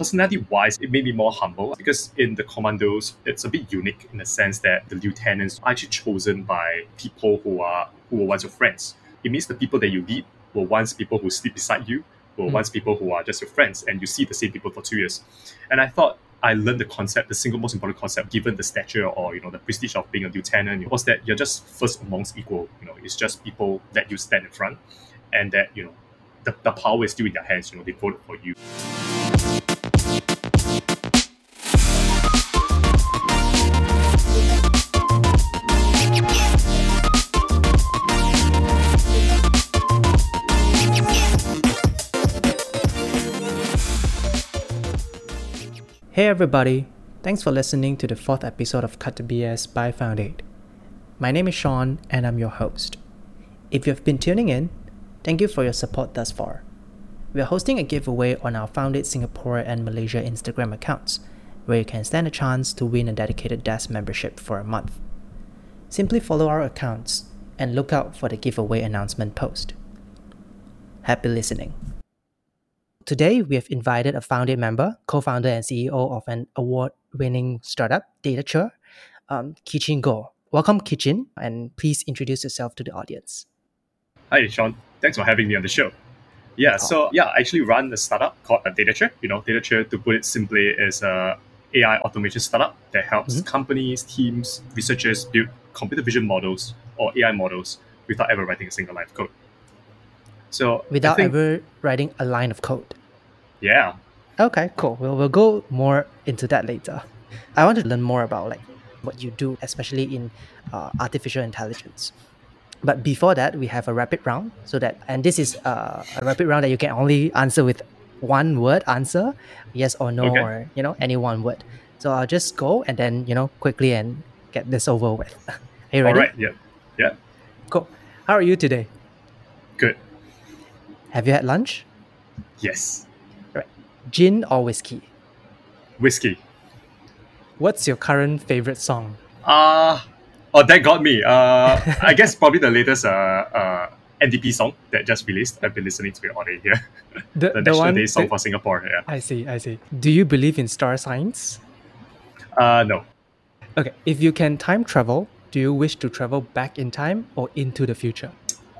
personality wise, it may be more humble because in the commandos, it's a bit unique in the sense that the lieutenants are actually chosen by people who are who were once your friends. It means the people that you lead were once people who sleep beside you, were Mm. once people who are just your friends, and you see the same people for two years. And I thought I learned the concept, the single most important concept, given the stature or you know the prestige of being a lieutenant, was that you're just first amongst equal. You know, it's just people that you stand in front, and that you know the, the power is still in their hands. You know, they voted for you. Hey everybody, thanks for listening to the fourth episode of Cut to BS by Found8. My name is Sean and I'm your host. If you've been tuning in, thank you for your support thus far. We are hosting a giveaway on our Found8 Singapore and Malaysia Instagram accounts, where you can stand a chance to win a dedicated desk membership for a month. Simply follow our accounts and look out for the giveaway announcement post. Happy listening. Today, we have invited a founding member, co-founder and CEO of an award-winning startup, Datature, um, Keechin Goh. Welcome, Keechin, and please introduce yourself to the audience. Hi, Sean. Thanks for having me on the show. Yeah, so yeah, I actually run a startup called a Datature. You know, Datature, to put it simply, is a AI automation startup that helps Mhm. companies, teams, researchers build computer vision models or AI models without ever writing a single line of code. So Without think- ever writing a line of code. Yeah, Okay, cool. We'll, we'll go more into that later. I want to learn more about like what you do, especially in uh, artificial intelligence. But before that, we have a rapid round. So that and this is uh, a rapid round that you can only answer with one word answer, yes or no, Okay. or you know any one word. So I'll just go and then you know quickly and get this over with. Are you ready? right, yeah, yeah, Cool. How are you today? good, Have you had lunch? yes, Gin or whiskey? whiskey. What's your current favorite song? Uh oh, that got me. Uh, I guess probably the latest uh, uh NDP song that just released. I've been listening to it all day here. The, the National Day song that- for Singapore. Yeah. I see, I see. Do you believe in star signs? Uh, no. Okay, if you can time travel, do you wish to travel back in time or into the future?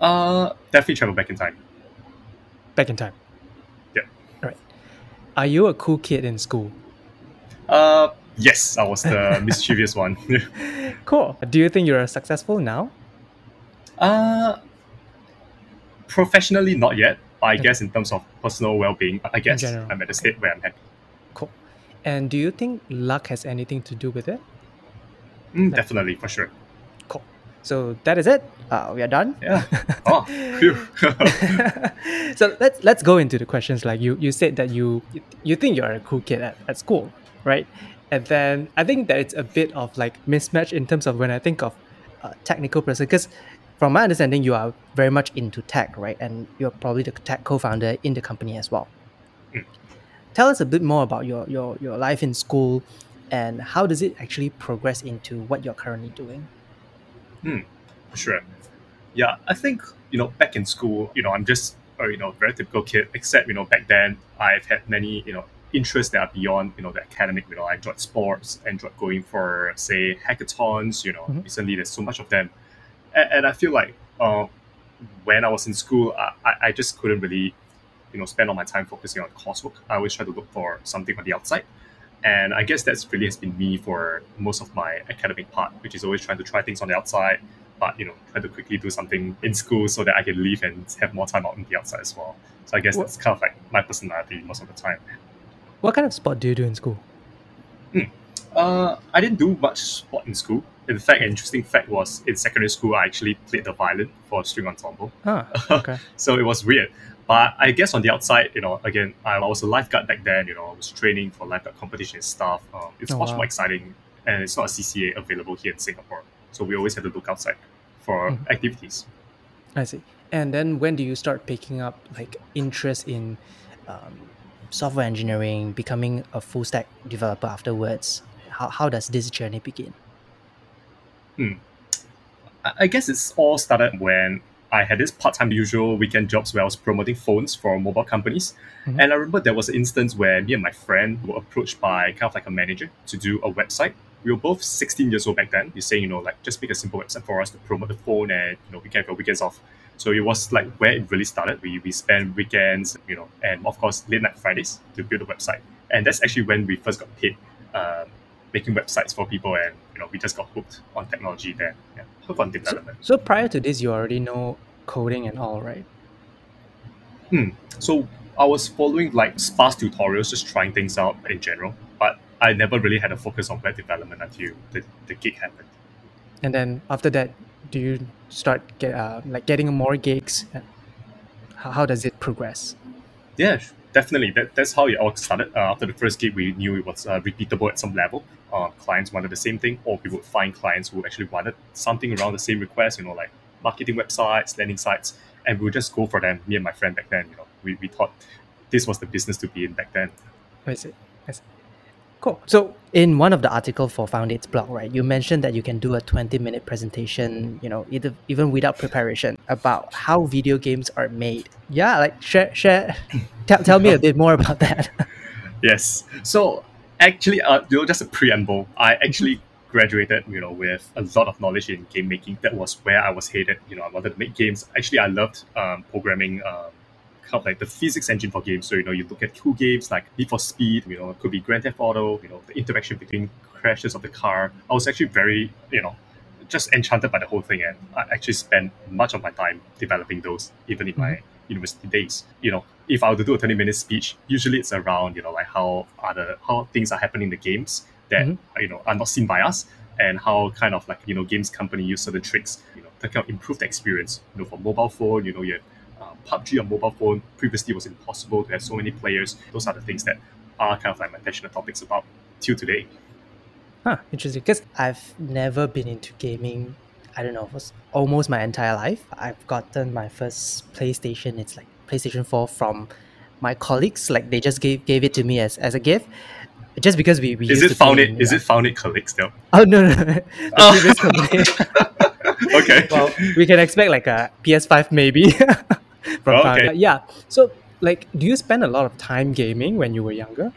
Uh, definitely travel back in time. Back in time. Are you a cool kid in school? Uh, yes, I was the mischievous one. Cool. Do you think you're successful now? uh, professionally, not yet. But I Okay. guess in terms of personal well-being, I guess I'm at a okay. state where I'm happy. Cool. And do you think luck has anything to do with it? Mm, definitely, for sure. So that is it. Uh, we are done. Yeah. Oh, so let's let's go into the questions. Like you you said that you you think you're a cool kid at, at school, right? And then I think that it's a bit of like mismatch in terms of when I think of a technical person because from my understanding you are very much into tech, right? And you're probably the tech co-founder in the company as well. Mm. Tell us a bit more about your your your life in school and how does it actually progress into what you're currently doing? Sure. Yeah, I think you know back in school, you know, I'm just a you know very typical kid. Except you know back then I've had many you know interests that are beyond you know the academic. You know, I enjoyed sports, I enjoyed going for say hackathons. You know, Mhm. recently there's so much of them, and, and I feel like uh, when I was in school, I, I I just couldn't really you know spend all my time focusing on coursework. I always try to look for something on the outside. And I guess that's really has been me for most of my academic part, which is always trying to try things on the outside, but you know, try to quickly do something in school so that I can leave and have more time out on the outside as well. So I guess What- that's kind of like my personality most of the time. What kind of sport do you do in school? Uh, I didn't do much sport in school. In fact, an interesting fact was in secondary school, I actually played the violin for a string ensemble. Ah, okay. so it was weird. But I guess on the outside, you know, again, I was a lifeguard back then. You know, I was training for lifeguard competition and stuff. Um, it's Oh, much wow. more exciting, and it's not a CCA available here in Singapore. So we always have to look outside for Mhm. activities. I see. And then when do you start picking up like interest in um, software engineering, becoming a full stack developer afterwards? How, how does this journey begin? I I guess it's all started when I had this part-time usual weekend jobs where I was promoting phones for mobile companies. Mhm. And I remember there was an instance where me and my friend were approached by kind of like a manager to do a website. We were both 16 years old back then. He's saying, you know, like just make a simple website for us to promote the phone and you know we can have our weekends off. So it was like where it really started. We we spent weekends, you know, and of course late night Fridays to build a website. And that's actually when we first got paid um, making websites for people and you know we just got hooked on technology there. Yeah. Hooked on development. So prior to this, you already know coding and all, right? Hmm. So I was following like sparse tutorials, just trying things out in general. But I never really had a focus on web development until the, the gig happened. And then after that, do you start get uh, like getting more gigs? How, how does it progress? Yeah, definitely. That, that's how it all started. Uh, after the first gig, we knew it was uh, repeatable at some level. Uh, clients wanted the same thing, or we would find clients who actually wanted something around the same request, you know, like marketing websites, landing sites, and we would just go for them. Me and my friend back then, you know, we, we thought this was the business to be in back then. I see. I see. Cool. So in one of the article for Found8's blog, right, you mentioned that you can do a 20 minute presentation, you know, either even without preparation about how video games are made. Yeah, like share share tell, tell me a bit more about that. Yes. So actually, uh, you know, just a preamble. I actually graduated, you know, with a lot of knowledge in game making. That was where I was headed. You know, I wanted to make games. Actually, I loved um, programming. Um, kind of like the physics engine for games. So you know, you look at cool games like Need for Speed. You know, it could be Grand Theft Auto. You know, the interaction between crashes of the car. I was actually very, you know, just enchanted by the whole thing, and I actually spent much of my time developing those, even in my university days. You know, if I were to do a twenty minute speech, usually it's around you know like how other how things are happening in the games that Mhm. you know are not seen by us, and how kind of like you know games company use certain tricks, you know, to kind of improve the experience. You know, for mobile phone, you know, you uh, PUBG on mobile phone previously was impossible to have so many players. Those are the things that are kind of like my passionate topics about till today. Huh, interesting. Because I've never been into gaming. I don't know, was almost my entire life. I've gotten my first PlayStation. It's like PlayStation Four from my colleagues. Like they just gave gave it to me as, as a gift, just because we, we Is used it found it? Is it found it colleagues though? Oh no no, Oh. previous company. okay. well, we can expect like a PS5 maybe from Oh, okay. Yeah. So like, do you spend a lot of time gaming when you were younger?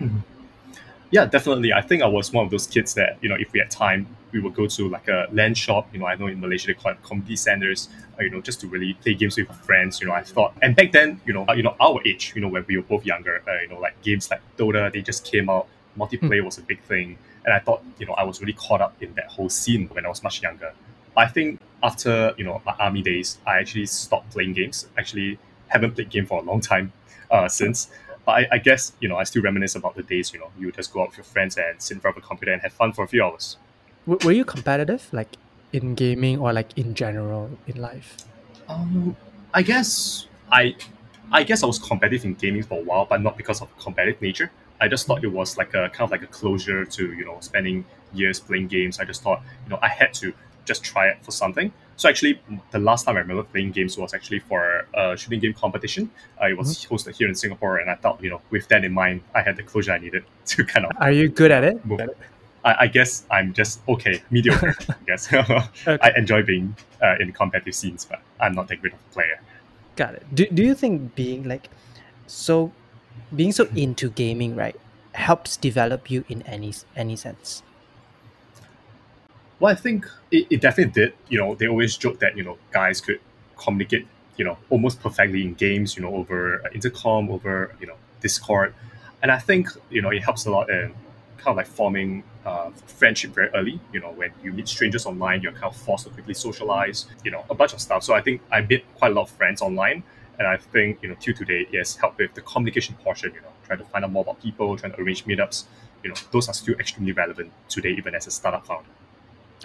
Yeah, definitely. I think I was one of those kids that, you know, if we had time, we would go to like a LAN shop. You know, I know in Malaysia they call it community centers, uh, you know, just to really play games with friends. You know, I thought, and back then, you know, uh, you know, our age, you know, when we were both younger, uh, you know, like games like Dota, they just came out. Multiplayer was a big thing, and I thought, you know, I was really caught up in that whole scene when I was much younger. I think after you know my army days, I actually stopped playing games. Actually, haven't played game for a long time uh, since. But I, I guess you know I still reminisce about the days. You know, you would just go out with your friends and sit in front of a computer and have fun for a few hours. W- were you competitive, like in gaming or like in general in life? Um, I guess I, I guess I was competitive in gaming for a while, but not because of competitive nature. I just thought it was like a kind of like a closure to you know spending years playing games. I just thought you know I had to just try it for something. So actually, the last time I remember playing games was actually for a shooting game competition. Uh, it was hosted here in Singapore, and I thought you know with that in mind, I had the closure I needed to kind of Are you good at it? move. I, I guess I'm just okay, mediocre. I guess I enjoy being uh, in competitive scenes, but I'm not that great of a player. Got it. Do, do you think being like so being so into gaming, right, helps develop you in any any sense? Well, I think it, it definitely did. You know, they always joke that you know guys could communicate, you know, almost perfectly in games. You know, over intercom, over you know Discord, and I think you know it helps a lot in kind of like forming uh, friendship very early. You know, when you meet strangers online, you're kind of forced to quickly socialize. You know, a bunch of stuff. So I think I made quite a lot of friends online, and I think you know till today it has helped with the communication portion. You know, trying to find out more about people, trying to arrange meetups. You know, those are still extremely relevant today, even as a startup founder.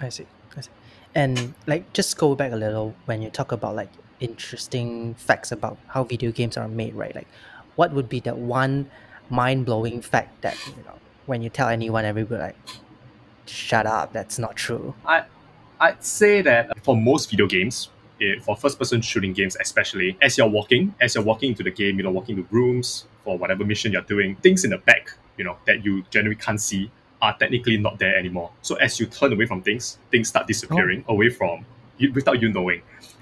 I see. I see. And like just go back a little when you talk about like interesting facts about how video games are made, right? Like what would be that one mind blowing fact that, you know, when you tell anyone everybody like shut up, that's not true. I I'd say that for most video games, eh, for first-person shooting games especially, as you're walking, as you're walking into the game, you know, walking to rooms for whatever mission you're doing, things in the back, you know, that you generally can't see are technically not there anymore. So as you turn away from things, things start disappearing oh. away from you without you knowing.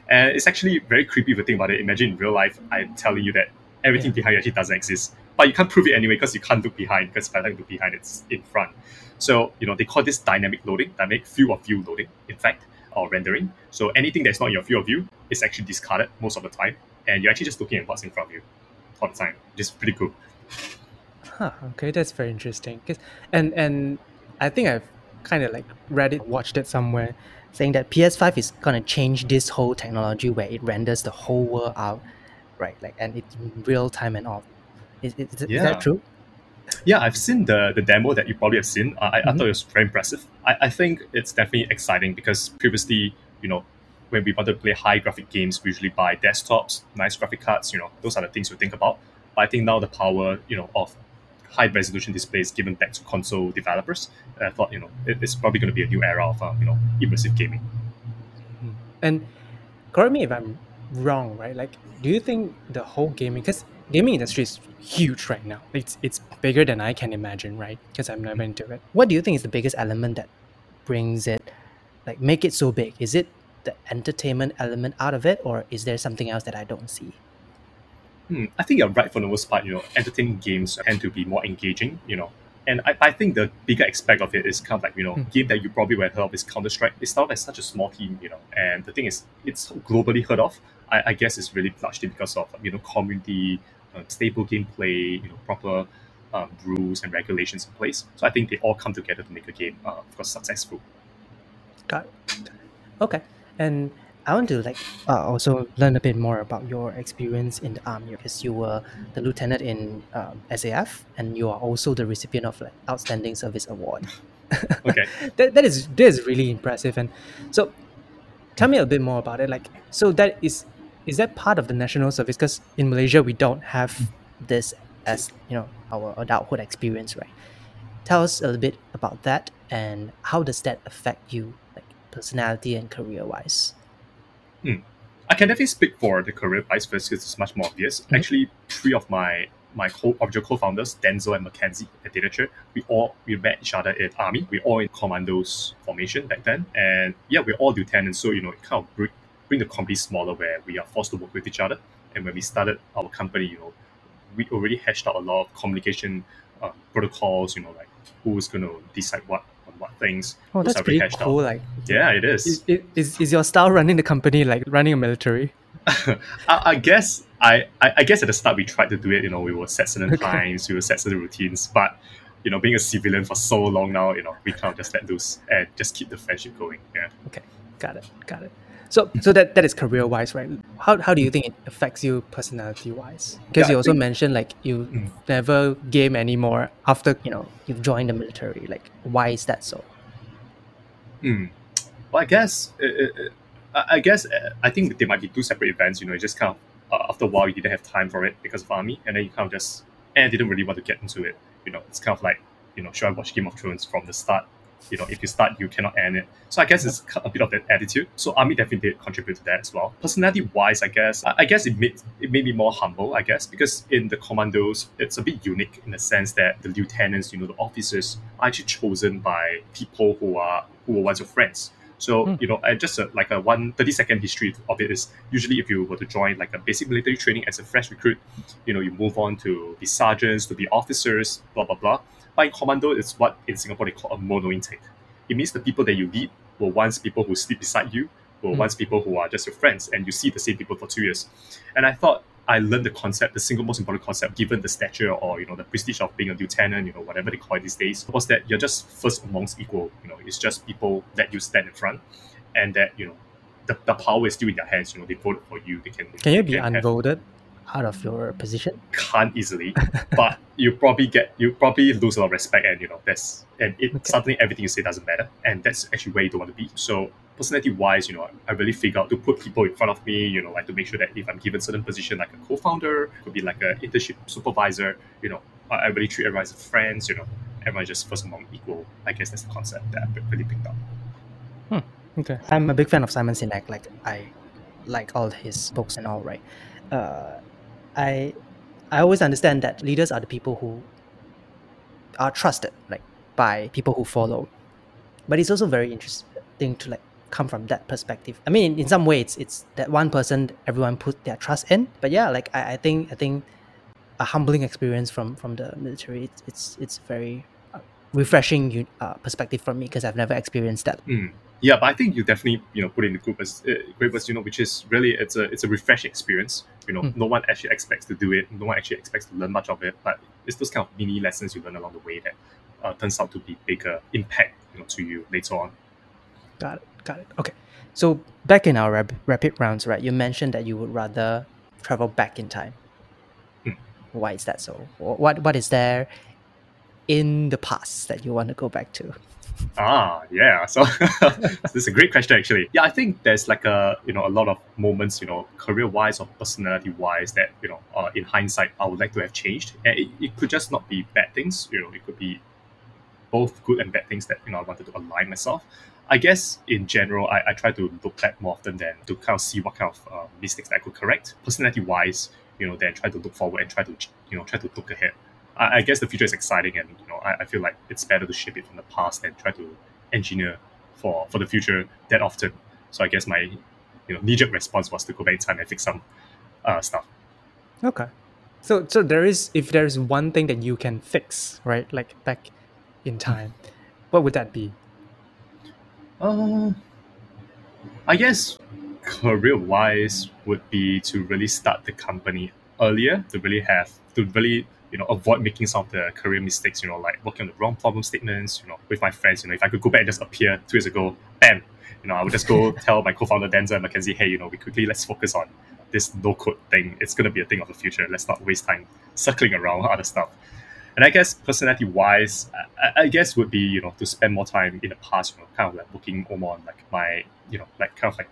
And it's actually very creepy if you think about it. Imagine in real life, I'm telling you that everything Yeah. behind you actually doesn't exist. But you can't prove it anyway because you can't look behind because if I like look behind, it's in front. So, you know, they call this dynamic loading, dynamic field of view loading, in fact, or rendering. So anything that's not in your field of view is actually discarded most of the time. And you're actually just looking at what's in front of you all the time, which is pretty cool. Huh, okay, that's very interesting. and and I think I've kind of like read it, watched it somewhere, saying that PS5 is gonna change this whole technology where it renders the whole world out, right? Like, and it's real time and all. Is, is, is Yeah. that true? Yeah, I've seen the, the demo that you probably have seen. I, I- I thought mm-hmm. it was very impressive. I, I think it's definitely exciting because previously, you know, when we wanted to play high graphic games, we usually buy desktops, nice graphic cards, you know, those are the things we think about. But I think now the power, you know, of high resolution displays given back to console developers, I thought, you know, it, it's probably going to be a new era of, uh, you know, immersive gaming. And correct me if I'm wrong, right? Like, do you think the whole gaming, because gaming industry is huge right now. It's it's bigger than I can imagine, right? Because I'm never into it. What do you think is the biggest element that brings it, like, make it so big? Is it the entertainment element out of it, or is there something else that I don't see? Hmm, I think you're right for the most part. You know, entertaining games tend to be more engaging. You know, and I, I think the bigger aspect of it is kind of like you know, Hmm. game that you probably would have heard of is Counter Strike. It started as such a small team, you know, and the thing is, it's globally heard of. I, I guess it's really largely because of you know community, uh, stable gameplay, you know, proper um, rules and regulations in place. So I think they all come together to make a game, uh, of course, successful. Got it. Okay. And I want to like uh, also learn a bit more about your experience in the army because you were the lieutenant in um, SAF and you are also the recipient of like outstanding service award. Okay. that, that is that is really impressive. And so, tell me a bit more about it. Like, so that is is that part of the national service? Because in Malaysia we don't have this as you know our adulthood experience, right? Tell us a little bit about that and how does that affect you, like personality and career wise. I can definitely speak for the career vice first because it's much more obvious. Mhm. Actually, three of my my co original co-founders, Denzel and Mackenzie at Datature, we all we met each other at army. We all in commandos formation back then, and yeah, we're all lieutenants. So you know, it kind of bring, bring the company smaller where we are forced to work with each other. And when we started our company, you know, we already hashed out a lot of communication uh, protocols. You know, like who's going to decide what things. Oh, that's pretty cool. Out. Like, Yeah, it is. is, is, is, your style running the company like running a military? I, I guess I, I I guess at the start we tried to do it. You know, we will set certain Okay. times, we will set certain routines. But you know, being a civilian for so long now, you know, we can't just let loose and just keep the friendship going. Yeah. Okay, got it. Got it. So, so that, that is career wise, right? How, how do you think it affects you personality wise? Because Yeah, you also think- mentioned like you Mm. never game anymore after you know you've joined the military. Like, why is that so? Hmm. Well, I guess uh, uh, uh, I guess uh, I think they might be two separate events. You know, it just kind of uh, after a while you didn't have time for it because of army, and then you kind of just and I didn't really want to get into it. You know, it's kind of like you know, should I watch Game of Thrones from the start? You know, if you start, you cannot end it. So I guess it's a bit of that attitude. So army definitely did contribute to that as well. Personality wise, I guess I I guess it made it made me more humble. I guess because in the commandos, it's a bit unique in the sense that the lieutenants, you know, the officers are actually chosen by people who are who were once your friends. So Hmm. you know, uh, just a, like a one 30 second history of it is usually if you were to join like a basic military training as a fresh recruit, you know, you move on to be sergeants, to be officers, blah blah blah. In commando, is what in Singapore they call a mono intake. It means the people that you lead were once people who sleep beside you, were Hmm. once people who are just your friends, and you see the same people for two years. And I thought I learned the concept, the single most important concept, given the stature or you know the prestige of being a lieutenant, you know whatever they call it these days, was that you're just first amongst equal. You know, it's just people that you stand in front, and that you know the, the power is still in their hands. You know, they voted for you. They can Can you be can have- unvoted out of your position? can't easily, but you probably get you probably lose a lot of respect, and you know that's and it Okay. suddenly everything you say doesn't matter, and that's actually where you don't want to be. So personality wise, you know, I really figure out to put people in front of me, you know, like to make sure that if I'm given certain position, like a co-founder, could be like a internship supervisor, you know, I I really treat everyone as friends, you know, everyone just first among equal. I guess that's the concept that I really picked up. Okay. I'm a big fan of Simon Sinek. Like I like all his books and all, right? Uh, I I always understand that leaders are the people who are trusted, like by people who follow. But it's also very interesting to like come from that perspective. I mean, in, in some way, it's it's that one person everyone put their trust in. But yeah, like I, I think I think a humbling experience from from the military. It's it's, it's very uh, refreshing uh, perspective for me because I've never experienced that. Mm. Yeah, but I think you definitely you know put in the group as uh, group as you know, which is really it's a it's a refreshing experience. You know, mm. no one actually expects to do it. No one actually expects to learn much of it. But it's those kind of mini lessons you learn along the way that uh, turns out to be bigger impact you know to you later on. Got it. Got it. Okay. So back in our rap- rapid rounds, right? You mentioned that you would rather travel back in time. Mm. Why is that so? What What is there in the past that you want to go back to? Ah, yeah. So this is a great question, actually. Yeah, I think there's like a you know a lot of moments, you know, career wise or personality wise that you know, uh, in hindsight, I would like to have changed. And it, it could just not be bad things. You know, it could be both good and bad things that you know I wanted to align myself. I guess in general, I, I try to look back more often than to kind of see what kind of uh, mistakes I could correct. Personality wise, you know, then try to look forward and try to you know try to look ahead. I, I guess the future is exciting, and you know, I, I feel like it's better to shape it from the past than try to engineer for for the future that often. So I guess my you know knee jerk response was to go back in time and fix some uh, stuff. Okay. So so there is if there is one thing that you can fix, right? Like back in time, what would that be? Uh, I guess career wise would be to really start the company earlier to really have to really you know avoid making some of the career mistakes you know like working on the wrong problem statements you know with my friends you know if I could go back and just appear two years ago bam you know I would just go tell my co-founder Denzel and Mackenzie hey you know we quickly let's focus on this no code thing. It's going to be a thing of the future. Let's not waste time circling around other stuff. And I guess personality wise, I, I, guess would be you know to spend more time in the past, you know, kind of like working more on like my you know like kind of like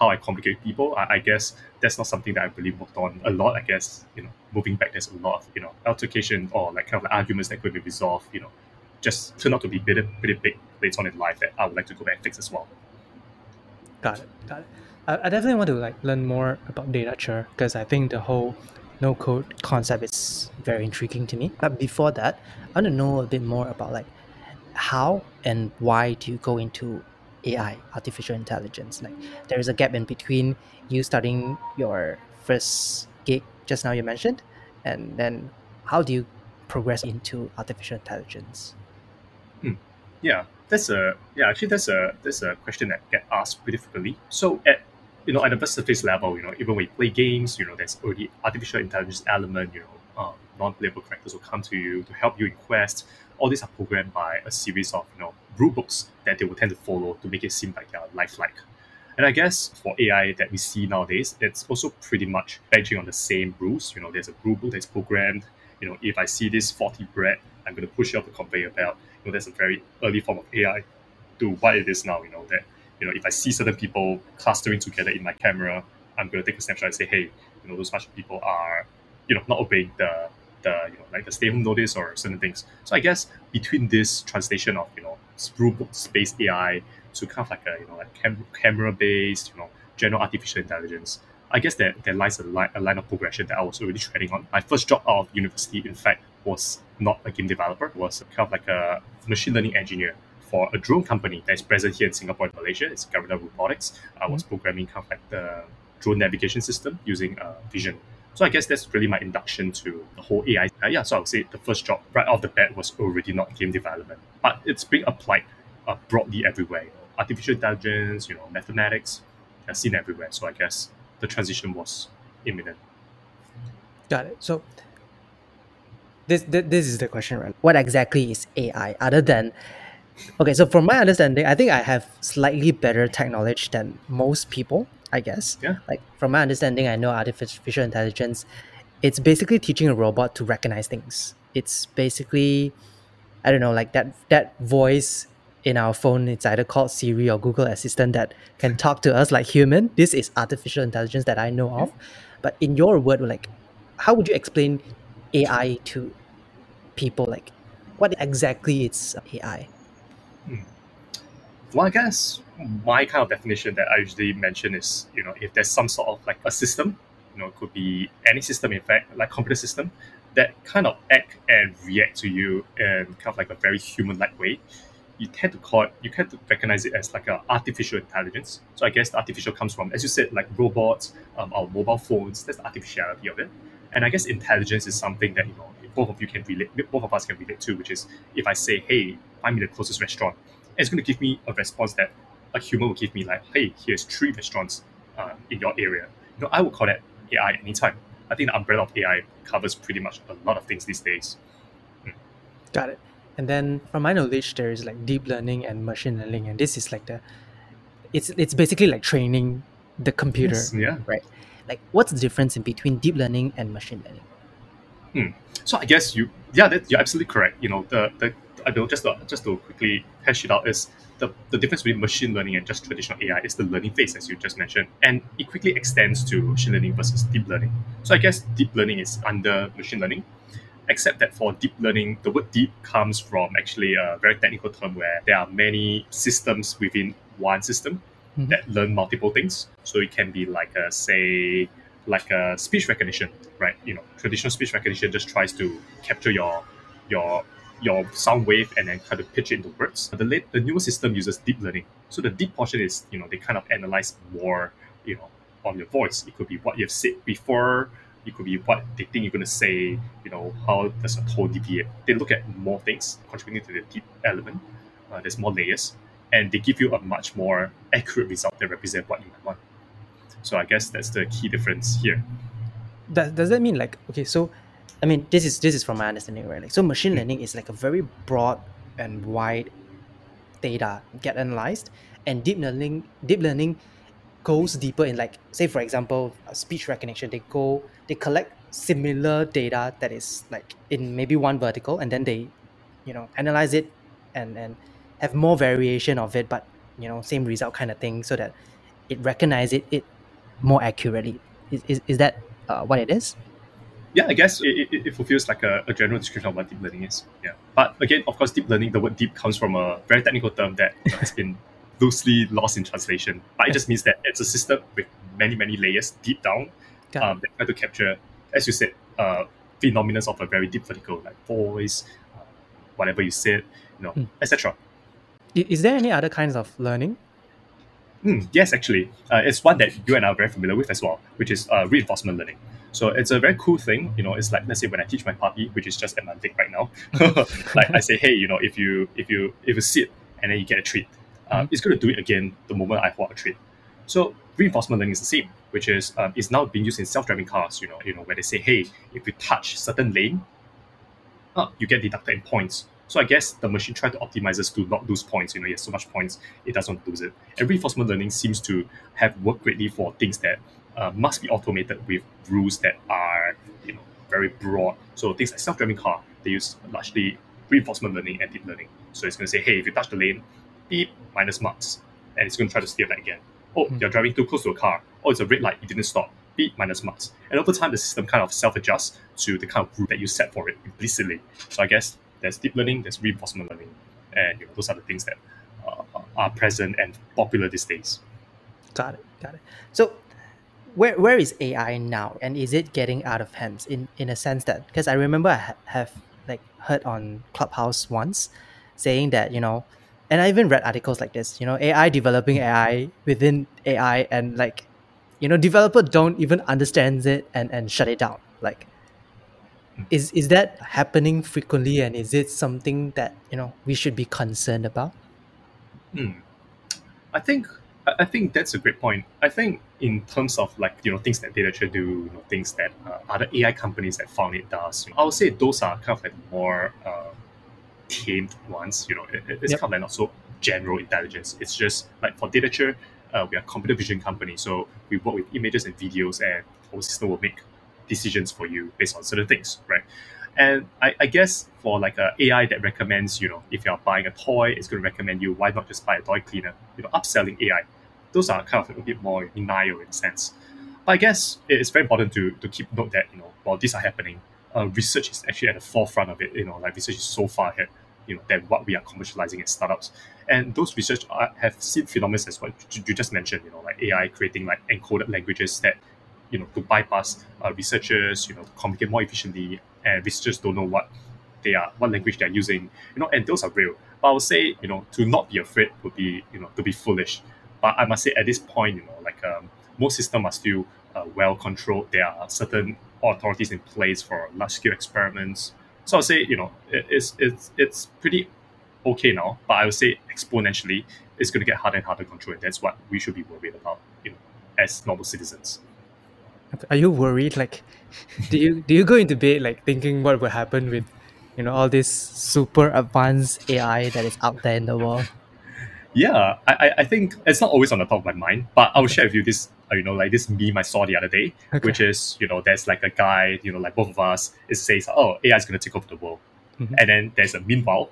how I communicate people. I, I guess that's not something that I really worked on a lot. I guess you know moving back, there's a lot of you know altercation or like kind of like arguments that could be resolved. You know, just turn out to be pretty pretty big later on in life that I would like to go back and fix as well. Got it. Got it. I, I definitely want to like learn more about data because I think the whole no code concept is very intriguing to me. But before that, I want to know a bit more about like how and why do you go into AI, artificial intelligence? Like there is a gap in between you starting your first gig just now you mentioned, and then how do you progress into artificial intelligence? Hmm. Yeah, that's a yeah. Actually, that's a that's a question that get asked pretty frequently. So at you know, at the surface level, you know, even when you play games, you know, there's already artificial intelligence element, you know, uh, non-playable characters will come to you to help you in quests. All these are programmed by a series of, you know, rule books that they will tend to follow to make it seem like they're lifelike. And I guess for AI that we see nowadays, it's also pretty much benching on the same rules. You know, there's a rule book that's programmed. You know, if I see this faulty bread, I'm going to push it up the conveyor belt. You know, there's a very early form of AI to what it is now. You know that you know, if I see certain people clustering together in my camera, I'm going to take a snapshot and say, hey, you know, those bunch of people are, you know, not obeying the, the you know, like the stay home notice or certain things. So I guess between this translation of, you know, book based AI to kind of like a, you know, like cam- camera based, you know, general artificial intelligence, I guess there, there lies a line, a line of progression that I was already treading on. My first job out of university, in fact, was not a game developer, was kind of like a machine learning engineer for a drone company that is present here in Singapore and Malaysia. It's Garuda Robotics. I was mm-hmm. programming kind of like the drone navigation system using uh, Vision. So I guess that's really my induction to the whole AI. Uh, yeah, so I would say the first job right off the bat was already not game development, but it's being applied uh, broadly everywhere. Artificial intelligence, you know, mathematics, are seen everywhere. So I guess the transition was imminent. Got it. So this, this this is the question, right? What exactly is AI other than Okay, so from my understanding, I think I have slightly better tech knowledge than most people, I guess. Yeah. Like from my understanding, I know artificial intelligence. It's basically teaching a robot to recognize things. It's basically, I don't know, like that that voice in our phone. It's either called Siri or Google Assistant that can talk to us like human. This is artificial intelligence that I know of. But in your word, like, how would you explain AI to people? Like, what exactly is AI? Hmm. Well, I guess my kind of definition that I usually mention is, you know, if there's some sort of like a system, you know, it could be any system, in fact, like computer system, that kind of act and react to you in kind of like a very human-like way. you tend to call it, you tend to recognize it as like an artificial intelligence. So I guess the artificial comes from, as you said, like robots, um, our mobile phones. That's the artificiality of it. And I guess intelligence is something that you know both of you can relate, both of us can relate to, which is if I say, "Hey, find me the closest restaurant," it's going to give me a response that a human will give me, like, "Hey, here's three restaurants uh, in your area." You know, I would call that AI anytime. I think the umbrella of AI covers pretty much a lot of things these days. Mm. Got it. And then from my knowledge, there is like deep learning and machine learning, and this is like the, it's it's basically like training the computer, yes, yeah, right? Like, what's the difference in between deep learning and machine learning? Hmm. So I guess you, yeah, that, you're absolutely correct. You know, the the I know just to, just to quickly hash it out is the, the difference between machine learning and just traditional AI is the learning phase, as you just mentioned, and it quickly extends to machine learning versus deep learning. So I guess deep learning is under machine learning, except that for deep learning, the word deep comes from actually a very technical term where there are many systems within one system mm-hmm. that learn multiple things. So it can be like a say like a speech recognition, right? You know, traditional speech recognition just tries to capture your your your sound wave and then kind of pitch it into words. The late, the newer system uses deep learning. So the deep portion is, you know, they kind of analyze more, you know, on your voice. It could be what you've said before. It could be what they think you're going to say. You know, how does a tone deviate? They look at more things contributing to the deep element. Uh, there's more layers, and they give you a much more accurate result that represent what you might want. So I guess that's the key difference here. Does, does that mean like okay? So, I mean, this is this is from my understanding, right? Like, so machine learning is like a very broad and wide data get analyzed, and deep learning deep learning goes deeper in like say for example speech recognition they go they collect similar data that is like in maybe one vertical and then they you know analyze it and and have more variation of it but you know same result kind of thing so that it recognize it, it more accurately. Is, is, is that uh, what it is? Yeah, I guess it, it, it fulfills like a, a, general description of what deep learning is. Yeah, but again, of course, deep learning, the word deep comes from a very technical term that has been loosely lost in translation. But it just means that it's a system with many, many layers deep down um, that try to capture, as you said, uh, phenomena of a very deep vertical, like voice, uh, whatever you said, you know, mm. etc. Is there any other kinds of learning Mm, yes, actually, uh, it's one that you and I are very familiar with as well, which is uh, reinforcement learning. So it's a very cool thing. You know, it's like let's say when I teach my puppy, which is just at my right now, like I say, hey, you know, if you if you if you sit and then you get a treat, um, mm-hmm. it's going to do it again the moment I hold a treat. So reinforcement learning is the same, which is um, is now being used in self-driving cars. You know, you know where they say, hey, if you touch certain lane, uh, you get deducted in points. So I guess the machine tried to optimize us to not lose points. You know, it has so much points, it doesn't lose it. And reinforcement learning seems to have worked greatly for things that uh, must be automated with rules that are, you know, very broad. So things like self-driving car, they use largely reinforcement learning and deep learning. So it's going to say, hey, if you touch the lane, beep, minus marks. And it's going to try to steer that again. Oh, mm-hmm. you're driving too close to a car. Oh, it's a red light, you didn't stop. Beep, minus marks. And over time, the system kind of self-adjusts to the kind of rule that you set for it implicitly. So I guess there's deep learning, there's reinforcement learning, and you know, those are the things that uh, are present and popular these days. Got it. Got it. So, where where is AI now, and is it getting out of hands in in a sense that because I remember I ha- have like heard on Clubhouse once saying that you know, and I even read articles like this. You know, AI developing AI within AI, and like, you know, developer don't even understand it and and shut it down. Like, is is that happening frequently and is it something that you know we should be concerned about hmm. i think I think that's a great point. I think in terms of like you know things that data should do, you know things that uh, other AI companies that found it does. You know, I would say those are kind of like more uh, tamed ones. You know, it, it's yep. kind of like not so general intelligence. It's just like for data uh, we are computer vision company, so we work with images and videos, and our system will make decisions for you based on certain things, right? And I, I guess for like a AI that recommends, you know, if you're buying a toy, it's going to recommend you why not just buy a toy cleaner? You know, upselling AI. Those are kind of a bit more denial in sense. But I guess it's very important to, to keep note that, you know, while these are happening, uh, research is actually at the forefront of it. You know, like research is so far ahead, you know, than what we are commercializing as startups. And those research are, have seen phenomena as what you just mentioned, you know, like AI creating like encoded languages that you know to bypass uh, researchers, you know, to communicate more efficiently, and researchers don't know what they are, what language they're using, you know, and those are real. But I would say, you know, to not be afraid would be, you know, to be foolish. But I must say, at this point, you know, like um, most systems are still uh, well controlled. There are certain authorities in place for large scale experiments. So I'll say, you know, it, it's it's it's pretty okay now. But I would say exponentially, it's going to get harder and harder to control, and that's what we should be worried about, you know, as normal citizens. Are you worried? Like, do you do you go into bed like thinking what will happen with, you know, all this super advanced AI that is out there in the world? Yeah, I, I think it's not always on the top of my mind, but I will share with you this, uh, you know, like this meme I saw the other day, Okay. which is, you know, there's like a guy, you know, like both of us, it says, oh, AI is going to take over the world. Mhm. And then there's a meanwhile,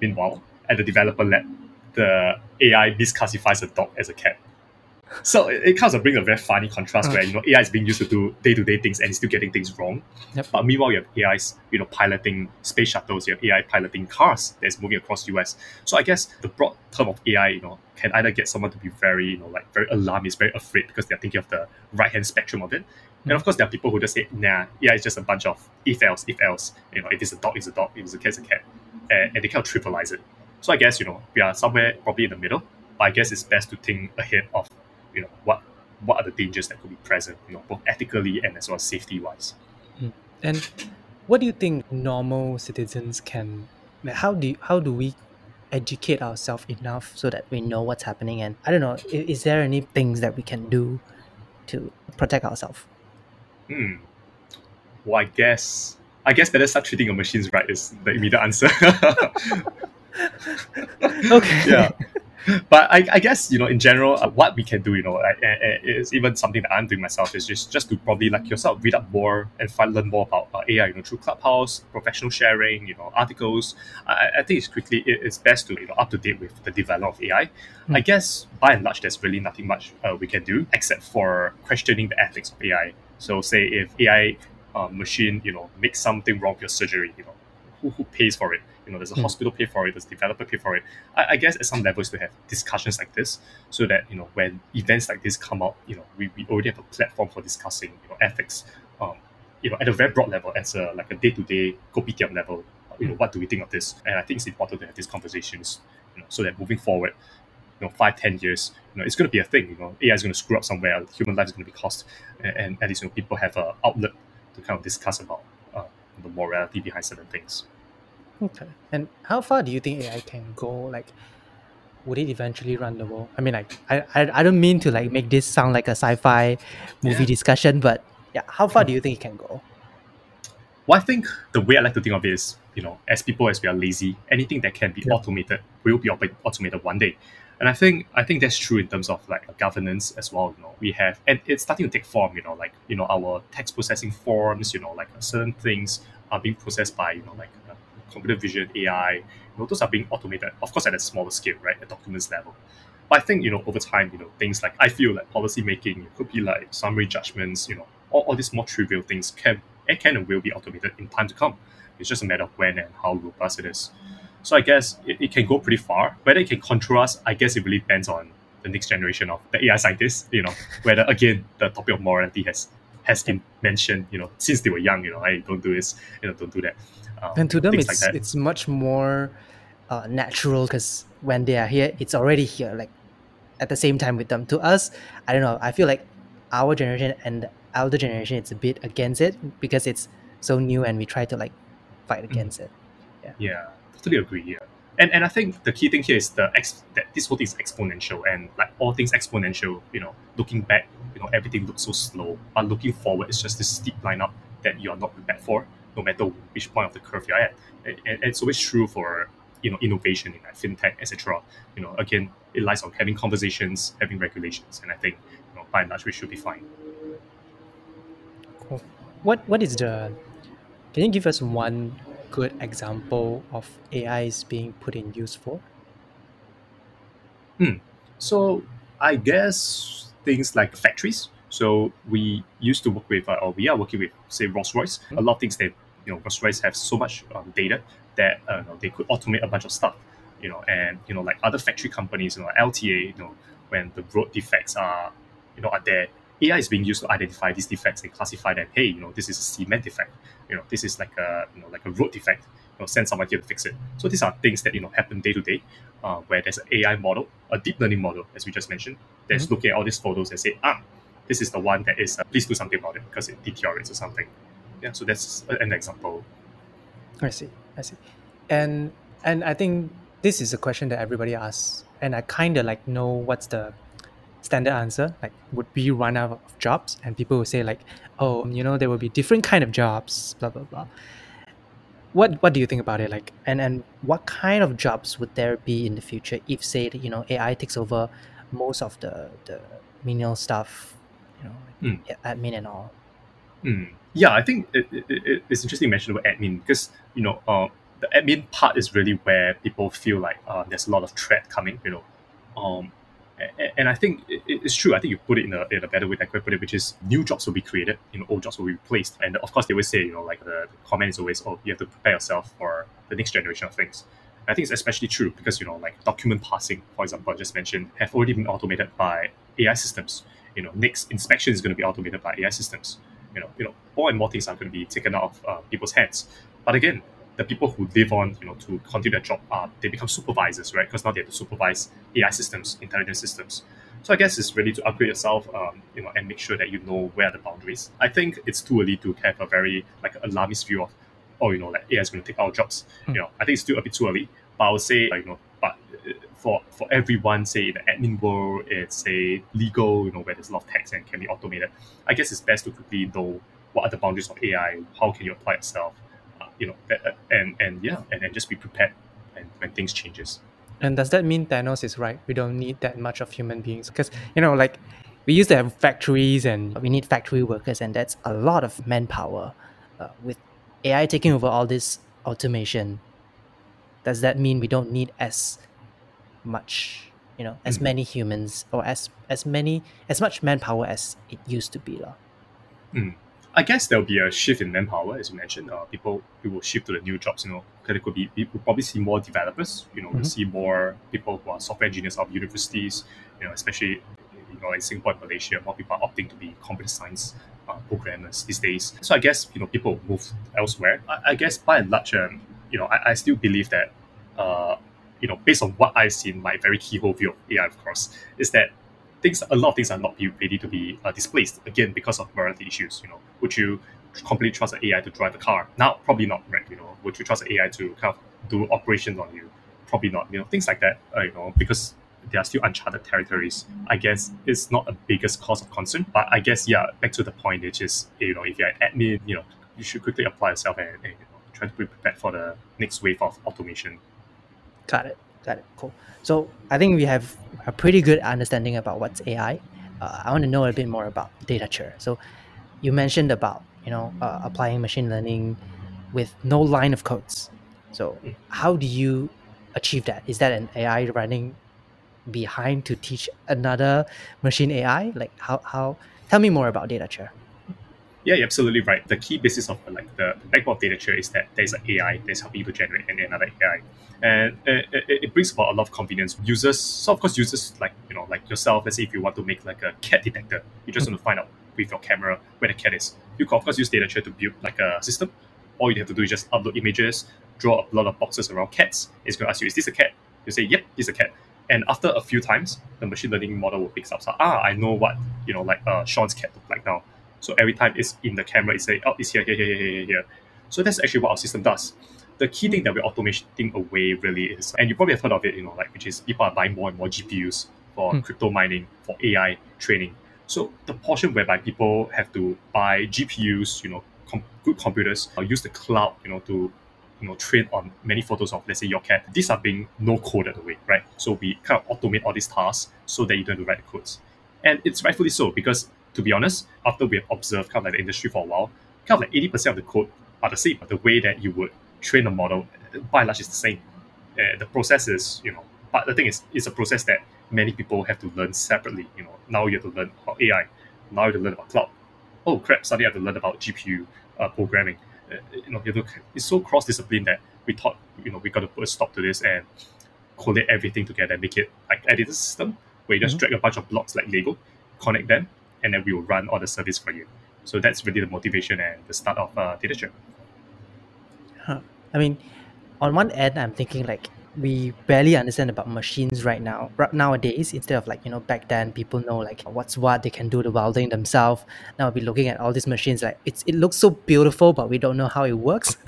meanwhile, at the developer lab, the AI misclassifies a dog as a cat. So it, it kind of brings a very funny contrast where, you know, AI is being used to do day-to-day things and it's still getting things wrong. Yep. But meanwhile, you have AIs, you know, piloting space shuttles, you have AI piloting cars that's moving across the US. So I guess the broad term of AI, you know, can either get someone to be very, you know, like very alarmist, very afraid because they're thinking of the right hand spectrum of it. And mm. of course, there are people who just say, nah, yeah, it's just a bunch of if else, if else. You know, if it's a dog, it's a dog. If it's a cat, it's a cat. And, and they kind of trivialize it. So I guess, you know, we are somewhere probably in the middle. But I guess it's best to think ahead of, you know, what what are the dangers that could be present, you know, both ethically and as well as safety wise. And what do you think normal citizens can? How do you, how do we educate ourselves enough so that we know what's happening? And I don't know, is, is there any things that we can do to protect ourselves? Hmm. Well, I guess I guess better start treating your machines right is the immediate answer. Okay. yeah. But I, I guess you know in general uh, what we can do you know like, is even something that I'm doing myself is just just to probably like yourself read up more and find learn more about uh, AI you know through Clubhouse professional sharing you know articles. I, I think it's quickly it, it's best to you know up to date with the development of AI I. Hmm. guess by and large there's really nothing much uh, we can do except for questioning the ethics of AI so say if AI uh, machine you know makes something wrong with your surgery you know who, who pays for it. You know does the Hmm. hospital pay for it does the developer pay for it. I, I guess at some levels to have discussions like this so that you know when events like this come out you know we, we already have a platform for discussing you know ethics um, you know at a very broad level as a like a day-to-day kopitiam level you know what do we think of this? And I think it's important to have these conversations you know so that moving forward you know five ten years you know it's going to be a thing you know. AI is going to screw up somewhere human life is going to be cost and, and at least you know people have a outlet to kind of discuss about uh, the morality behind certain things Okay. And how far do you think AI can go? Like, would it eventually run the world? I mean, like, I, I, I don't mean to like make this sound like a sci-fi movie Yeah. discussion, but yeah, how far do you think it can go? Well, I think the way I like to think of it is, you know, as people as we are lazy, anything that can be Yeah. automated will be automated one day. And I think I think that's true in terms of like governance as well. You know, we have and it's starting to take form. You know, like you know our text processing forms. You know, like certain things are being processed by you know like computer vision AI. You know, those are being automated. Of course, at a smaller scale, right, at documents level. But I think you know over time, you know, things like I feel like policy making could be like summary judgments. You know, all, all these more trivial things can and can and will be automated in time to come. It's just a matter of when and how robust it is. So I guess it, it can go pretty far. Whether it can control us, I guess it really depends on the next generation of the AI scientists. You know, whether again the topic of morality has has been mentioned. You know, since they were young. You know, hey, don't do this. You know, don't do that. Um, And to them, it's like it's much more uh, natural because when they are here, it's already here. Like at the same time with them. To us, I don't know. I feel like our generation and elder generation, it's a bit against it because it's so new, and we try to like fight against it. Yeah. Yeah, totally agree. Yeah, and and I think the key thing here is the ex that this whole thing is exponential, and like all things exponential, you know, looking back, you know, everything looks so slow, but looking forward, it's just this steep line up that you are not prepared for, no matter which point of the curve you're at. And, and it's always true for you know innovation in like fintech, etc. You know, again, it lies on having conversations, having regulations, and I think you know by and large we should be fine. Cool. What what is the? Can you give us one good example of AIs being put in use for? Hmm. So I guess things like factories. So we used to work with, uh, or we are working with, say, Rolls Royce. A lot of things that you know, Rolls Royce have so much um, data that uh, you know, they could automate a bunch of stuff. You know, and you know, like other factory companies, you know, LTA, you know, when the road defects are, you know, are there, AI is being used to identify these defects and classify them. Hey, you know, this is a cement defect. You know, this is like a, you know, like a road defect. You know, send someone here to fix it. So these are things that you know happen day to day, uh, where there's an AI model, a deep learning model, as we just mentioned, that's Mm-hmm. looking at all these photos and say, ah, this is the one that is. Uh, please do something about it because it deteriorates or something. Yeah, so that's an example. I see. I see. And and I think this is a question that everybody asks, and I kind of like know what's the standard answer. Like, would we run out of jobs? And people will say like, oh, you know, there will be different kind of jobs. Blah blah blah. What what do you think about it? Like, and and what kind of jobs would there be in the future if, say, you know, AI takes over most of the the menial stuff, you know, Mm. admin and all. Mm. Yeah, I think it, it, it- it's interesting you mentioned about admin because you know uh, the admin part is really where people feel like uh, there's a lot of threat coming. You know, um, and, I think it's true. I think you put it in a, in a better way than I could put it, which is new jobs will be created, you know, old jobs will be replaced, and of course they always say you know like the, the comment is always oh you have to prepare yourself for the next generation of things. I think it's especially true because you know like document parsing, for example, I just mentioned, have already been automated by AI systems. You know, next inspection is going to be automated by AI systems you know, you know, more and more things are going to be taken out of uh, people's hands. But again, the people who live on, you know, to continue their job, uh, they become supervisors, right? Because now they have to supervise AI systems, intelligent systems. So I guess it's really to upgrade yourself, um, you know, and make sure that you know where are the boundaries. I think it's too early to have a very like alarmist view of, oh, you know, like AI is going to take our jobs. Mm. You know, I think it's still a bit too early. But I would say, like, you know, but uh, for for everyone, say in the admin world, it's say legal, you know, where there's a lot of text and can be automated. I guess it's best to quickly know what are the boundaries of AI, how can you apply yourself, you know, that, and and yeah, and then just be prepared and when things changes. And does that mean Thanos is right? We don't need that much of human beings because you know, like we used to have factories and we need factory workers, and that's a lot of manpower. Uh, with AI taking over all this automation, does that mean we don't need as much, you know, as Mhm. many humans or as as many as much manpower as it used to be, lah? I guess there'll be a shift in manpower, as you mentioned. Uh, people we will shift to the new jobs. You know, 'cause it could be we will probably see more developers. You know, we'll Mhm. see more people who are software engineers out of universities. You know, especially you know in Singapore and Malaysia, more people are opting to be computer science uh, programmers these days. So I guess you know people move elsewhere. I, I guess by and large, um, you know, I, I still believe that uh, you know, based on what I've seen, my very keyhole view of AI, of course, is that things a lot of things are not ready to be uh, displaced again because of morality issues. You know, would you completely trust an AI to drive a car? Now, probably not, right? You know, would you trust an AI to kind of do operations on you? Probably not. You know, things like that. Uh, you know, because they are still uncharted territories. I guess it's not a biggest cause of concern, but I guess yeah, back to the point, which is you know, if you're an admin, you know, you should quickly apply yourself and, and you know, try to be prepared for the next wave of automation. Got it. Got it. Cool. So I think we have a pretty good understanding about what's AI. Uh, I want to know a bit more about Datature. So you mentioned about you know uh, applying machine learning with no line of codes. So how do you achieve that? Is that an AI running behind to teach another machine AI? Like how how? Tell me more about datature. Yeah, you're absolutely right. The key basis of like the, backbone of data is that there's an AI that's helping you to generate and another AI, and it, it, brings about a lot of convenience. Users, so of course, users like you know like yourself. Let's say if you want to make like a cat detector, you just want to find out with your camera where the cat is. You can of course use Datature to build like a system. All you have to do is just upload images, draw a lot of boxes around cats. It's going to ask you, is this a cat? You say, yep, it's a cat. And after a few times, the machine learning model will pick up. So, ah, I know what you know, like uh, Sean's cat look like now. So every time it's in the camera, it say, oh, it's here, here, here, here, here, here. So that's actually what our system does. The key thing that we're automating away really is, and you probably have heard of it, you know, like which is people are buying more and more GPUs for Hmm. crypto mining, for AI training. So the portion whereby people have to buy GPUs, you know, com- good computers, or use the cloud, you know, to you know train on many photos of let's say your cat. These are being no coded away, right? So we kind of automate all these tasks so that you don't have to write the codes. And it's rightfully so because to be honest, after we have observed kind of like the industry for a while, kind of like eighty percent of the code are the same. But the way that you would train a model, by and large, is the same. Uh, the process is, you know, but the thing is, it's a process that many people have to learn separately. You know, now you have to learn about AI, now you have to learn about cloud. Oh crap! Suddenly I have to learn about GPU uh, programming. Uh, you know, you have to, it's so cross discipline that we thought, you know, we got to put a stop to this and collate everything together and make it like editor system where you just Mhm. drag a bunch of blocks like Lego, connect them, and then we will run all the service for you. So that's really the motivation and the start of uh, Datature. Huh. I mean, on one end, I'm thinking like we barely understand about machines right now right nowadays instead of like you know back then people know like what's what they can do the welding themselves now we'll be looking at all these machines like it's it looks so beautiful but we don't know how it works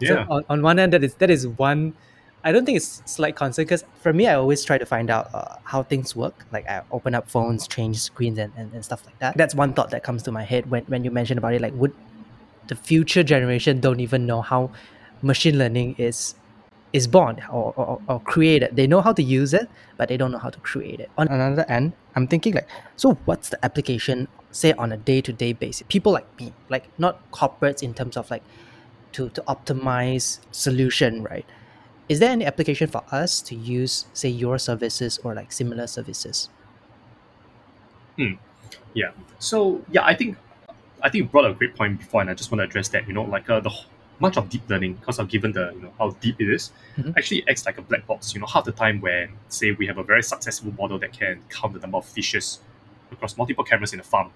Yeah. so on, on one end that is that is one I don't think it's slight concern because for me, I always try to find out uh, how things work. Like I open up phones, change screens, and, and, and stuff like that. That's one thought that comes to my head when, when you mentioned about it. Like, would the future generation don't even know how machine learning is is born or, or, or created? They know how to use it, but they don't know how to create it. On another end, I'm thinking like, so what's the application? Say on a day to day basis, people like me, like not corporates in terms of like to to optimize solution, right? Is there any application for us to use say your services or like similar services hmm. Yeah. So yeah, I think I think you brought a great point before, and I just want to address that. You know, like uh, the much of deep learning, because of given the you know how deep it is, Mhm. actually acts like a black box. You know, half the time when say we have a very successful model that can count the number of fishes across multiple cameras in a farm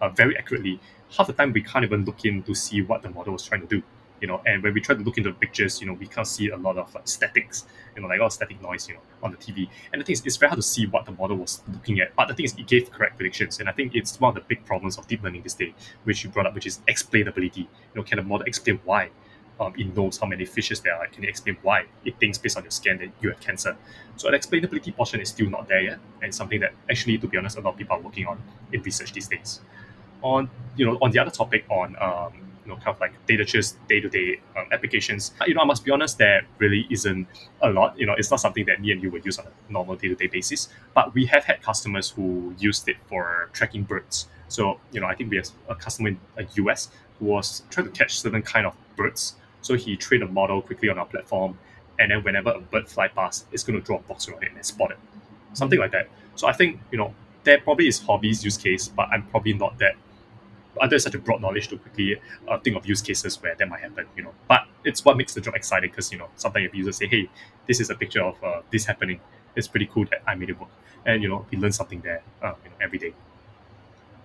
uh, very accurately, half the time we can't even look in to see what the model was trying to do. You know, and when we try to look into the pictures, you know, we can't see a lot of uh, statics, you know, like all static noise, you know, on the TV. And the thing is, it's very hard to see what the model was looking at. But the thing is, it gave correct predictions, and I think it's one of the big problems of deep learning this day, which you brought up, which is explainability. You know, can the model explain why? Um, it knows how many fishes there are. Can it explain why it thinks based on your scan that you have cancer? So the explainability portion is still not there yet, and something that actually, to be honest, a lot of people are working on in research these days. On you know, on the other topic on um, you know, kind of like data just day to day um, applications. You know, I must be honest, there really isn't a lot. You know, it's not something that me and you would use on a normal day to day basis. But we have had customers who used it for tracking birds. So you know, I think we have a customer in the US who was trying to catch certain kind of birds. So he trained a model quickly on our platform, and then whenever a bird fly past, it's going to draw a box around it and spot it, something like that. So I think you know there probably is hobbies use case, but I'm probably not that under such a broad knowledge to quickly uh, think of use cases where that might happen, you know. But it's what makes the job exciting because you know sometimes if users say, "Hey, this is a picture of uh, this happening," it's pretty cool that I made it work, and you know we learn something there, uh, you know, every day.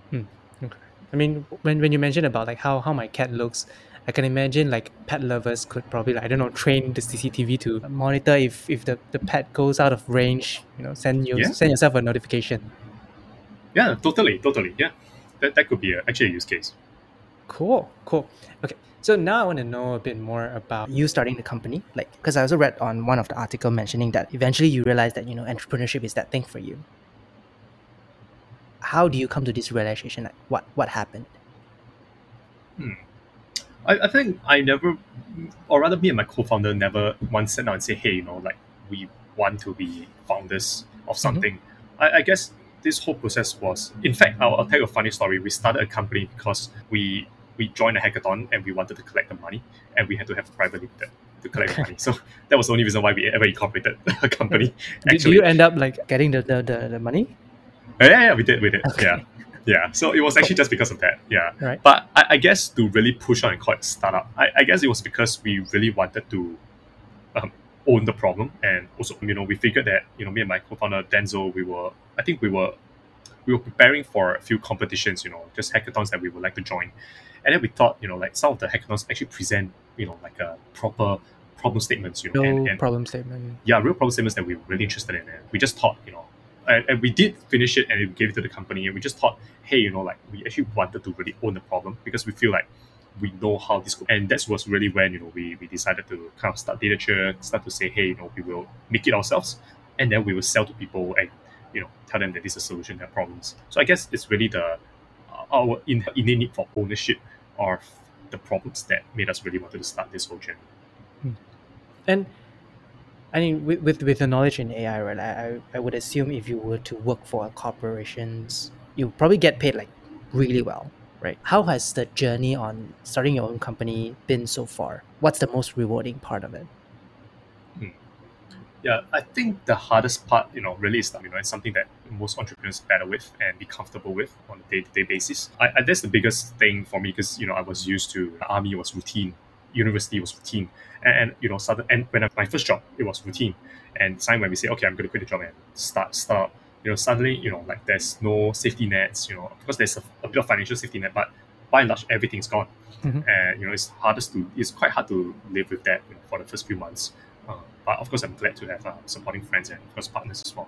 Hmm. Okay. i mean when, when you mentioned about like how, how my cat looks i can imagine like pet lovers could probably like, i don't know train the cctv to monitor if if the, the pet goes out of range you know send you Yeah. send yourself a notification Yeah, totally, totally. Yeah, that, that could be a, actually a use case. Cool, cool. Okay, so now I want to know a bit more about you starting the company. Like, because I also read on one of the article mentioning that eventually you realize that you know entrepreneurship is that thing for you. How do you come to this realization? Like, what what happened? Hmm. I, I think I never, or rather, me and my co-founder never once sat down and say, "Hey, you know, like we want to be founders of something." I, I guess this whole process was, in fact, I'll, I'll tell you a funny story. We started a company because we we joined a hackathon and we wanted to collect the money, and we had to have a private limited to collect the money. So that was the only reason why we ever incorporated a company. Actually, you end up like getting the the, the, the money? yeah, yeah, yeah, we did, we did. Okay. Yeah, yeah. So it was actually just because of that. Yeah. Right. But I, I guess to really push on and call it startup, I, I guess it was because we really wanted to um, own the problem, and also you know we figured that you know me and my co-founder Denzel, we were I think we were we were preparing for a few competitions, you know, just hackathons that we would like to join, and then we thought you know like some of the hackathons actually present you know like a proper problem statements, you know, No and, and problem statement. yeah, real problem statements that we were really interested in. And we just thought, you know, and, and we did finish it and we gave it to the company. And we just thought, hey, you know, like we actually wanted to really own the problem because we feel like we know how this could. And that was really when, you know, we, we decided to kind of start Datature to say, hey, you know, we will make it ourselves and then we will sell to people and, you know, tell them that this is a solution to their problems. So I guess it's really the uh, our in, innate need for ownership of the problems that made us really wanted to start this whole journey. Hmm. And I mean, with, with with the knowledge in AI, right? I, I would assume if you were to work for corporations, you probably get paid like really well, right? How has the journey on starting your own company been so far? What's the most rewarding part of it? Hmm. Yeah, I think the hardest part, you know, really is, you know, it's something that most entrepreneurs battle with and be comfortable with on a day-to-day basis. I, I that's the biggest thing for me because you know I was used to the army was routine, university was routine, and, and you know, sudden and when I, my first job it was routine, and time when we say okay, I'm going to quit the job and start start, you know, suddenly you know like there's no safety nets, you know, because there's a, a bit of financial safety net, but by and large everything's gone, Mhm. and you know it's hardest to it's quite hard to live with that you know, for the first few months. Uh, but of course, I'm glad to have uh, supporting friends and of course partners as well.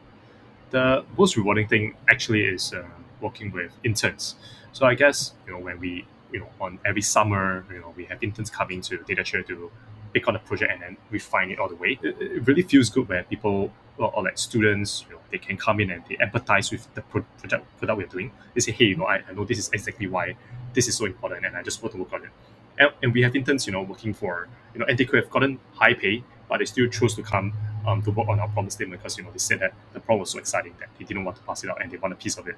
The most rewarding thing actually is uh, working with interns. So I guess you know when we you know on every summer you know we have interns coming to Datature to pick on a project and then refine it all the way. It, it really feels good when people or, or like students you know they can come in and they empathize with the pro- project product we're doing. They say hey you know I, I know this is exactly why this is so important and I just want to work on it. And, and we have interns you know working for you know and they could have gotten high pay but they still chose to come um, to work on our problem statement because you know they said that the problem was so exciting that they didn't want to pass it out and they want a piece of it.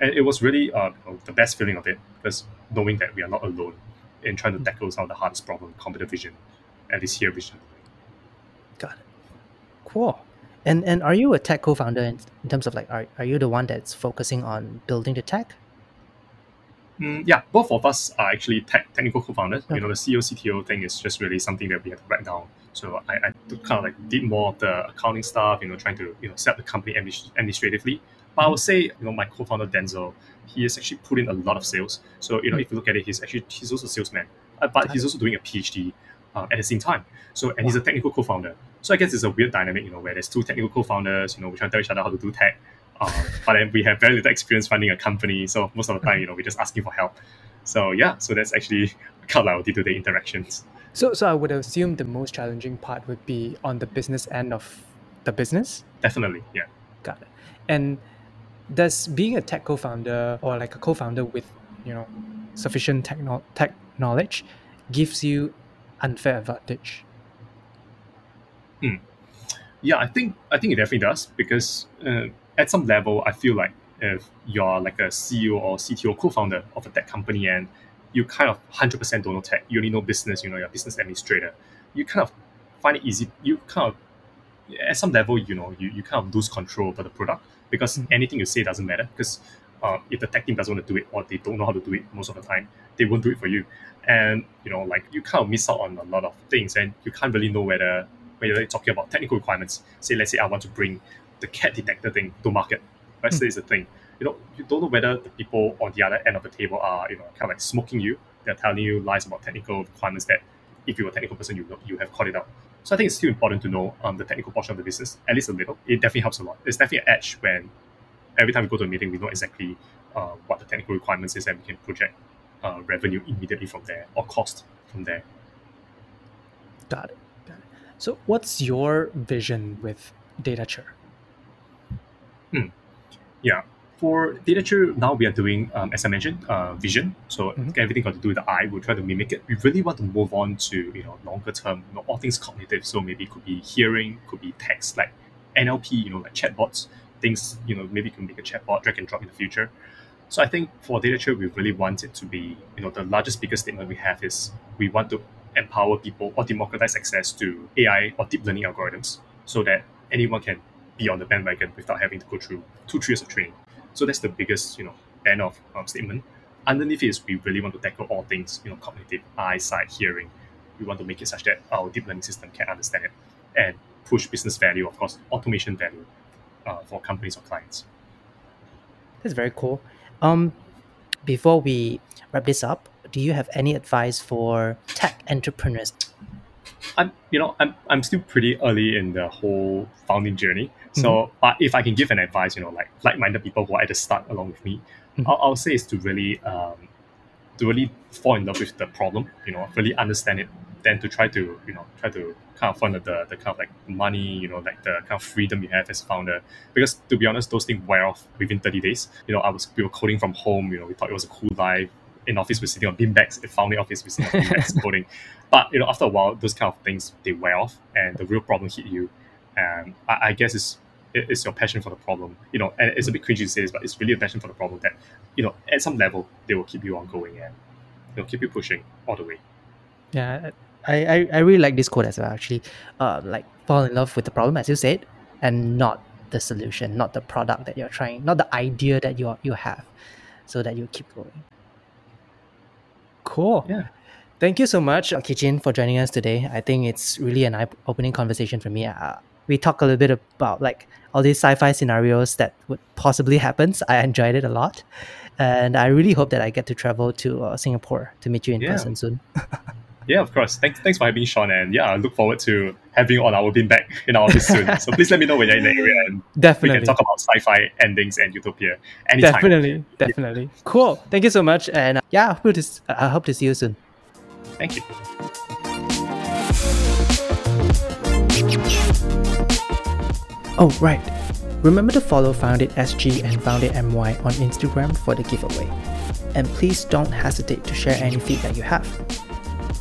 And it was really uh, you know, the best feeling of it because knowing that we are not alone in trying to tackle some of the hardest problem, computer vision, at least here vision. Got it. Cool. And and are you a tech co-founder in, in terms of like are, are you the one that's focusing on building the tech? Mm, yeah, both of us are actually tech, technical co-founders. Okay. You know, the CEO CTO thing is just really something that we had to write down. So I, I kind of like did more of the accounting stuff. You know, trying to you know set up the company administratively. But I would say you know my co-founder Denzel, he has actually put in a lot of sales. So you know, if you look at it, he's actually he's also a salesman, uh, but he's also doing a PhD uh, at the same time. So and he's a technical co-founder. So I guess it's a weird dynamic, you know, where there's two technical co-founders. You know, we try to tell each other how to do tech. Um, but then we have very little experience funding a company, so most of the time, you know, we're just asking for help. So yeah, so that's actually kind of our day-to-day interactions. So so I would assume the most challenging part would be on the business end of the business. Definitely, yeah. Got it. And does being a tech co-founder or like a co-founder with you know sufficient techno- tech knowledge gives you unfair advantage? Yeah, I think I think it definitely does because uh, at some level, I feel like if you're like a CEO or CTO co-founder of a tech company and you kind of hundred percent don't know tech, you only know business, you know, you're a business administrator, you kind of find it easy. You kind of at some level, you know, you, you kind of lose control over the product because Mhm. anything you say doesn't matter because uh, if the tech team doesn't want to do it or they don't know how to do it most of the time, they won't do it for you. And you know, like you kind of miss out on a lot of things, and you can't really know whether when you're talking about technical requirements. Say, let's say I want to bring the cat detector thing to market. Let's say it's a thing. You know, you don't know whether the people on the other end of the table are, you know, kind of like smoking you. They're telling you lies about technical requirements that, if you're a technical person, you you have caught it out. So I think it's still important to know um, the technical portion of the business, at least a little. It definitely helps a lot. It's definitely an edge when every time we go to a meeting, we know exactly uh, what the technical requirements is, and we can project uh, revenue immediately from there or cost from there. Got it. So what's your vision with Datature? Yeah. For Datature, now we are doing, um, as I mentioned, uh, vision. So Mhm. everything got to do with the eye. We'll try to mimic it. We really want to move on to you know longer term, you know, all things cognitive. So maybe it could be hearing, could be text, like NLP, you know, like chatbots. Things, you know, maybe you can make a chatbot drag and drop in the future. So I think for Datature, we really want it to be, you know, the largest, biggest statement we have is we want to empower people or democratize access to AI or deep learning algorithms so that anyone can be on the bandwagon without having to go through two, three years of training. So that's the biggest, you know, end of um, statement. Underneath is we really want to tackle all things, you know, cognitive, eyesight, hearing. We want to make it such that our deep learning system can understand it and push business value, of course, automation value uh, for companies or clients. That's very cool. Um, before we wrap this up, do you have any advice for tech entrepreneurs? I'm you know I'm I'm still pretty early in the whole founding journey. So, but if I can give an advice, you know, like like-minded people who are at the start along with me, Mhm. I'll, I'll say is to really um, to really fall in love with the problem. You know, really understand it, then to try to you know try to kind of find the the kind of like money, you know, like the kind of freedom you have as a founder. Because to be honest, those things wear off within thirty days. You know, I was we were coding from home. You know, we thought it was a cool life. In office, we're sitting on beanbags. In founding office, we're sitting on beanbags coding. But you know, after a while, those kind of things they wear off, and the real problem hit you. And I, I guess it's it- it's your passion for the problem. You know, and it's a bit cringy to say this, but it's really a passion for the problem that you know at some level they will keep you on going and they'll keep you pushing all the way. Yeah, I, I, I really like this quote as well. Actually, uh, like fall in love with the problem, as you said, and not the solution, not the product that you're trying, not the idea that you you have, so that you keep going. Cool. Yeah. Thank you so much, Keechin, for joining us today. I think it's really an eye-opening conversation for me. Uh, we talk a little bit about like all these sci-fi scenarios that would possibly happen. I enjoyed it a lot, And I really hope that I get to travel to uh, Singapore to meet you in Yeah. person soon. Yeah, of course. Thanks, thanks for having me, Sean. And yeah, I look forward to having you on our bean bag in our office soon. so please let me know when you're in the area and we can talk about sci-fi endings and utopia anytime. Definitely, definitely. Cool. Thank you so much, and uh, yeah, I hope to, s- I hope to see you soon. Thank you. Oh, right. Remember to follow Found8 SG and Found8 MY on Instagram for the giveaway. And please don't hesitate to share any feedback you have.